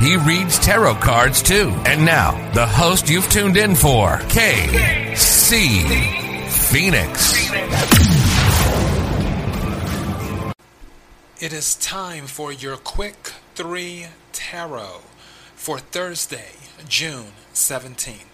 He reads tarot cards too. And now, the host you've tuned in for, KC Phoenix. It is time for your quick three tarot for Thursday, June 17th.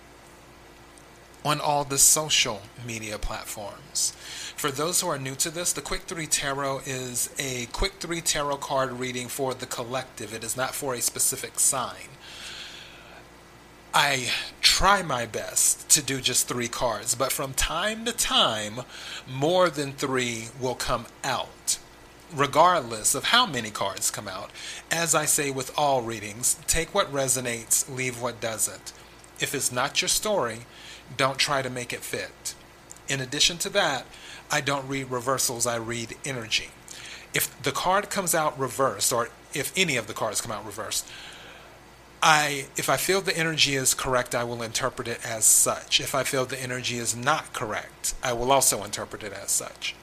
on all the social media platforms. For those who are new to this, the Quick 3 Tarot is a Quick 3 Tarot card reading for the collective. It is not for a specific sign. I try my best to do just three cards, but from time to time, more than three will come out, regardless of how many cards come out. As I say with all readings, take what resonates, leave what doesn't. If it's not your story, don't try to make it fit. In addition to that, I don't read reversals, I read energy. If the card comes out reversed, or if any of the cards come out reversed, I if I feel the energy is correct, I will interpret it as such. If I feel the energy is not correct, I will also interpret it as such.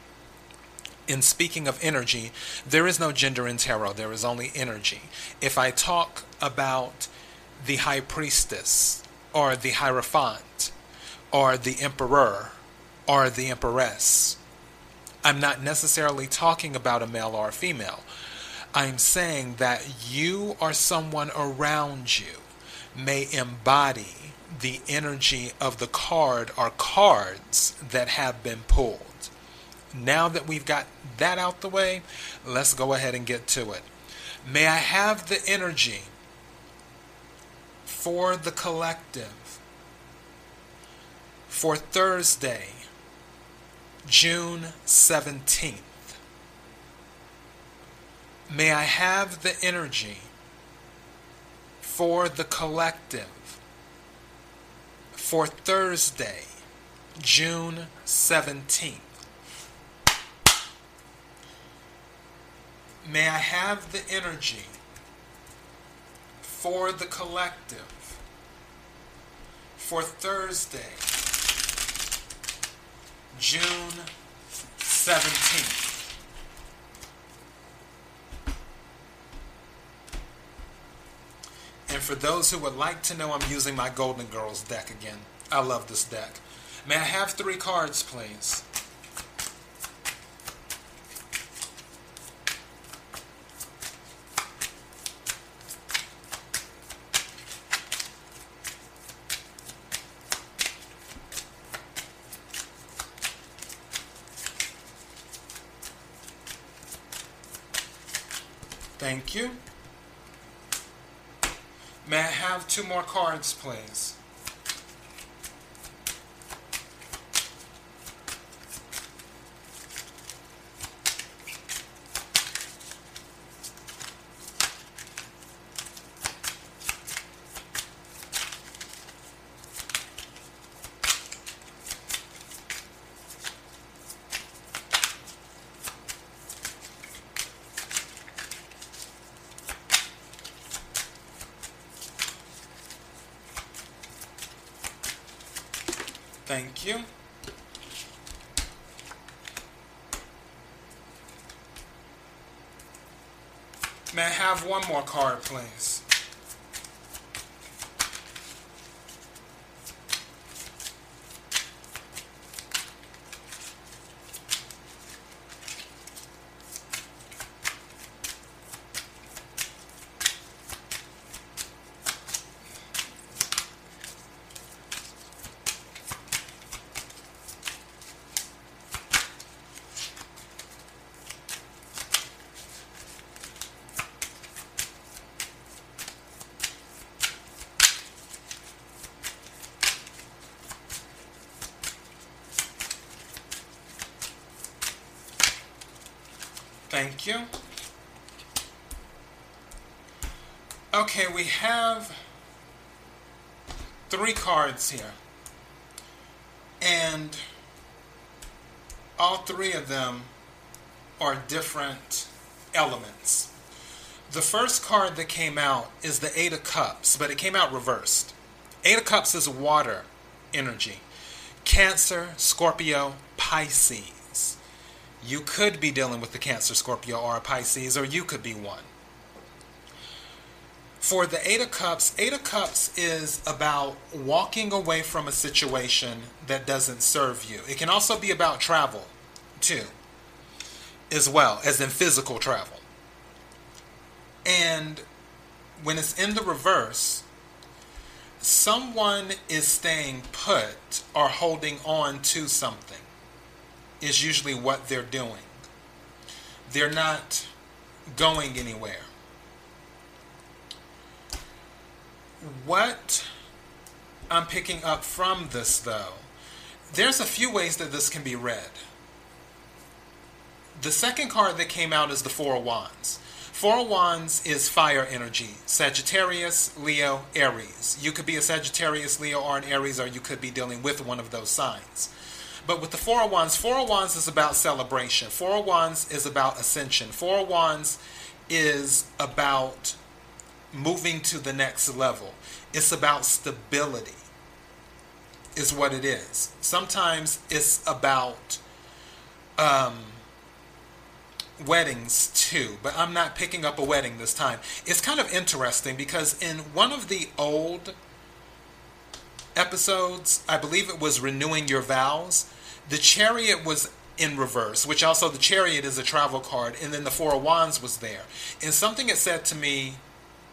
In speaking of energy, there is no gender in tarot, there is only energy. If I talk about the high priestess or the hierophant or the emperor or the empress, I'm not necessarily talking about a male or a female. I'm saying that you or someone around you may embody the energy of the card or cards that have been pulled. Now that we've got that out the way, let's go ahead and get to it. May I have the energy for the collective for Thursday, June 17th. May I have the energy for the collective for Thursday, June 17th. May I have the energy for the collective for Thursday, June 17th. And for those who would like to know, I'm using my Golden Girls deck again. I love this deck. May I have three cards, please? Thank you. May I have two more cards, please? Thank you. May I have one more card, please? Thank you. Okay, we have three cards here. And all three of them are different elements. The first card that came out is the Eight of Cups, but it came out reversed. Eight of Cups is water energy. Cancer, Scorpio, Pisces. You could be dealing with the Cancer, Scorpio, or a Pisces, or you could be one. For the Eight of Cups, Eight of Cups is about walking away from a situation that doesn't serve you. It can also be about travel, too, as well, as in physical travel. And when it's in the reverse, someone is staying put or holding on to something, is usually what they're doing. They're not going anywhere. What I'm picking up from this, though, there's a few ways that this can be read. The second card that came out is the Four of Wands. Four of Wands is fire energy. Sagittarius, Leo, Aries. You could be a Sagittarius, Leo, or an Aries, or you could be dealing with one of those signs. But with the Four of Wands, Four of Wands is about celebration. Four of Wands is about ascension. Four of Wands is about moving to the next level. It's about stability, is what it is. Sometimes it's about um, weddings too, but I'm not picking up a wedding this time. It's kind of interesting because in one of the old episodes, I believe it was Renewing Your Vows, the chariot was in reverse, which also the chariot is a travel card, and then the Four of Wands was there. And something it said to me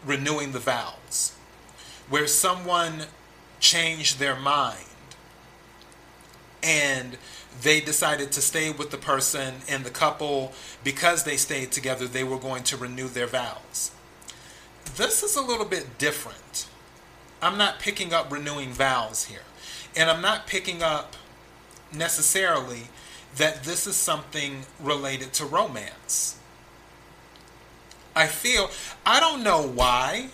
renewing the vows, where someone changed their mind and they decided to stay with the person and the couple. Because they stayed together they were going to renew their vows. This is a little bit different. I'm not picking up renewing vows here. And i'm not picking up necessarily that this is something related to romance I feel, I don't know why,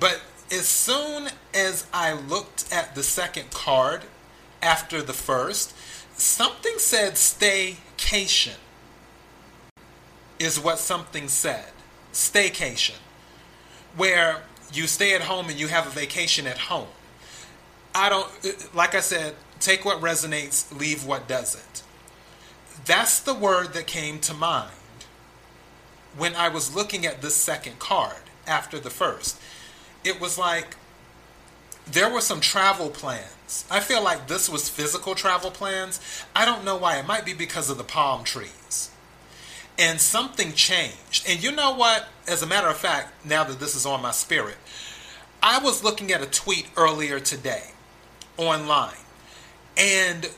but as soon as I looked at the second card after the first, something said staycation. Is what something said. Staycation. Where you stay at home and you have a vacation at home. I don't, like I said, take what resonates, leave what doesn't. That's the word that came to mind when I was looking at this second card after the first, it was like there were some travel plans. I feel like this was physical travel plans. I don't know why. It might be because of the palm trees. And something changed. And you know what? As a matter of fact, now that this is on my spirit, I was looking at a tweet earlier today online. And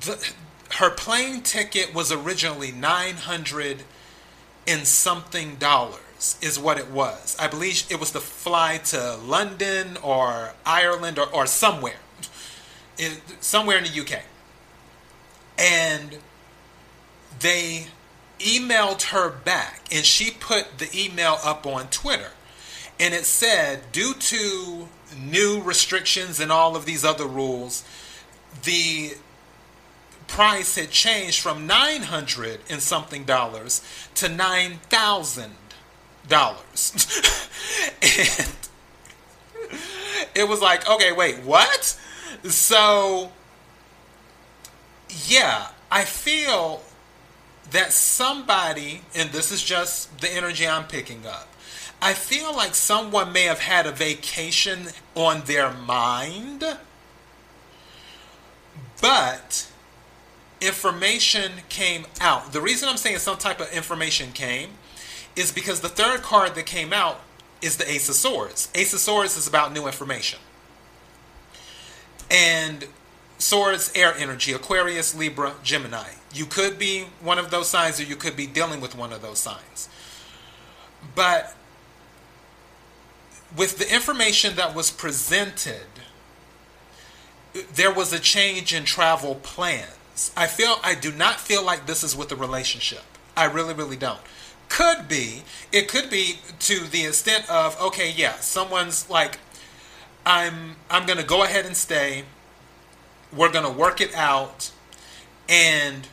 the, her plane ticket was originally 900 and something dollars is what it was. I believe it was the fly to London or Ireland or, or somewhere, somewhere in the UK. And they emailed her back, and she put the email up on Twitter. And it said, due to new restrictions and all of these other rules, the price had changed from 900 and something dollars to $9,000 and it was like, okay, wait, what? So, yeah, I feel that somebody, and this is just the energy I'm picking up, I feel like someone may have had a vacation on their mind, but information came out. The reason I'm saying some type of information came is because the third card that came out is the Ace of Swords. Ace of Swords is about new information. And Swords, air energy, Aquarius, Libra, Gemini. You could be one of those signs or you could be dealing with one of those signs. But with the information that was presented, there was a change in travel plans I feel I do not feel like this is with the relationship. I really, really don't. Could be. It could be to the extent of okay, yeah, someone's like, I'm I'm gonna go ahead and stay. We're gonna work it out, and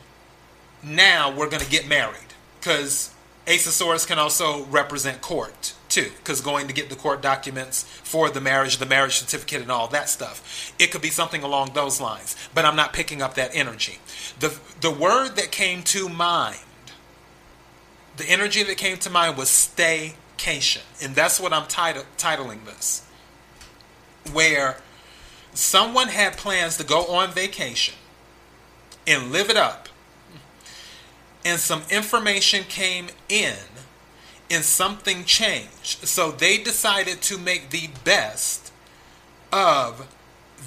now we're gonna get married because Ace of Swords can also represent court too, because going to get the court documents for the marriage, the marriage certificate, and all that stuff. It could be something along those lines, but I'm not picking up that energy. The, the word that came to mind, the energy that came to mind was staycation. And that's what I'm title, titling this. Where someone had plans to go on vacation and live it up, and some information came in and something changed. So they decided to make the best of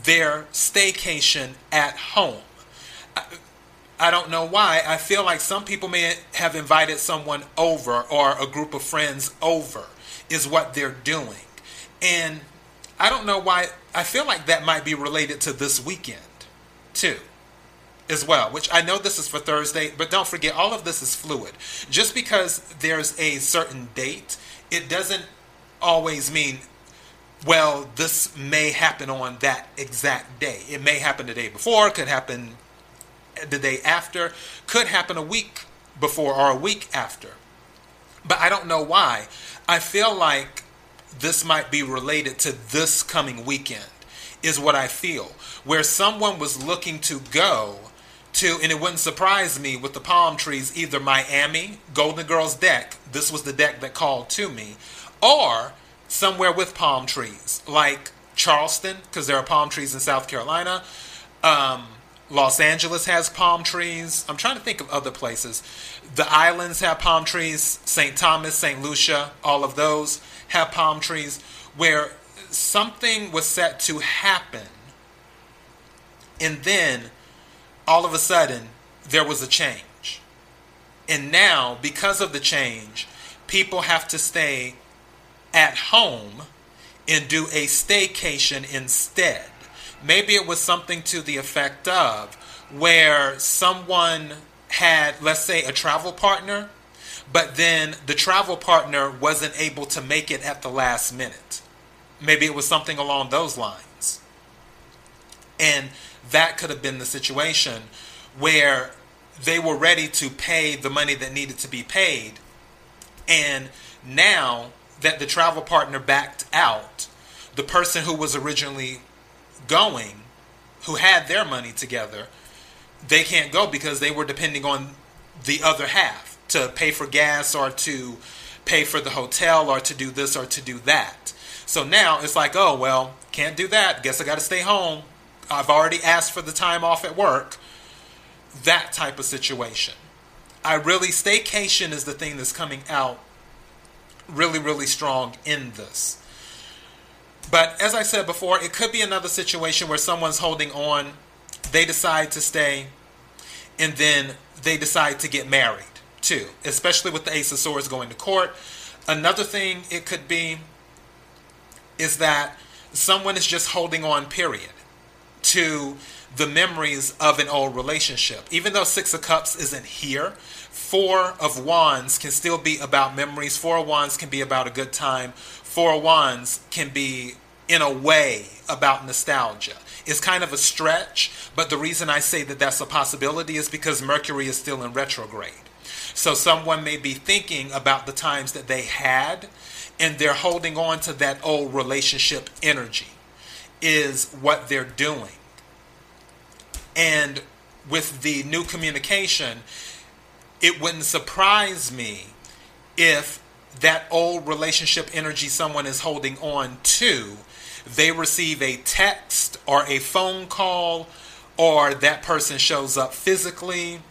their staycation at home. I, I, don't know why. I feel like some people may have invited someone over or a group of friends over, is what they're doing. And I don't know why. I feel like that might be related to this weekend, too as well, which I know this is for Thursday, but don't forget, all of this is fluid. Just because there's a certain date, it doesn't always mean, well, this may happen on that exact day. It may happen the day before, could happen the day after, could happen a week before or a week after. But I don't know why. I feel like this might be related to this coming weekend, is what I feel. Where someone was looking to go to, and it wouldn't surprise me with the palm trees, either Miami, Golden Girls deck, this was the deck that called to me, or somewhere with palm trees, like Charleston, because there are palm trees in South Carolina. Um, Los Angeles has palm trees. I'm trying to think of other places. The islands have palm trees. St. Thomas, St. Lucia, all of those have palm trees where something was set to happen. And then all of a sudden there was a change. And now, because of the change, people have to stay at home and do a staycation instead. Maybe it was something to the effect of where someone had, let's say, a travel partner, but then the travel partner wasn't able to make it at the last minute. Maybe it was something along those lines. And that could have been the situation where they were ready to pay the money that needed to be paid. And now that the travel partner backed out, the person who was originally going, who had their money together, they can't go because they were depending on the other half to pay for gas or to pay for the hotel or to do this or to do that. So now it's like, oh, well, can't do that. Guess I got to stay home. I've already asked for the time off at work. That type of situation. I really, staycation is the thing that's coming out really, really strong in this. But as I said before, it could be another situation where someone's holding on, they decide to stay, and then they decide to get married too, especially with the Ace of Swords going to court. Another thing it could be is that someone is just holding on, period to the memories of an old relationship. Even though Six of Cups isn't here, Four of Wands can still be about memories. Four of Wands can be about a good time. Four of Wands can be, in a way, about nostalgia. It's kind of a stretch, but the reason I say that that's a possibility is because Mercury is still in retrograde. So someone may be thinking about the times that they had, and they're holding on to that old relationship energy is what they're doing. And with the new communication, it wouldn't surprise me if that old relationship energy someone is holding on to, they receive a text or a phone call, or that person shows up physically,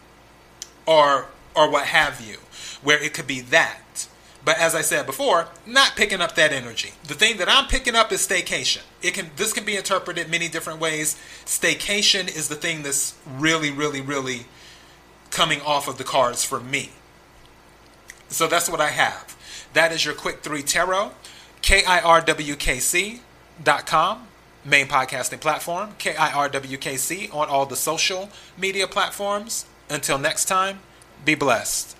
or or what have you, where it could be that. But as I said before, not picking up that energy. The thing that I'm picking up is staycation. It can this can be interpreted many different ways. Staycation is the thing that's really, really, really coming off of the cards for me. So that's what I have. That is your quick three tarot. KIRWKC.com, main podcasting platform. KIRWKC on all the social media platforms. Until next time, be blessed.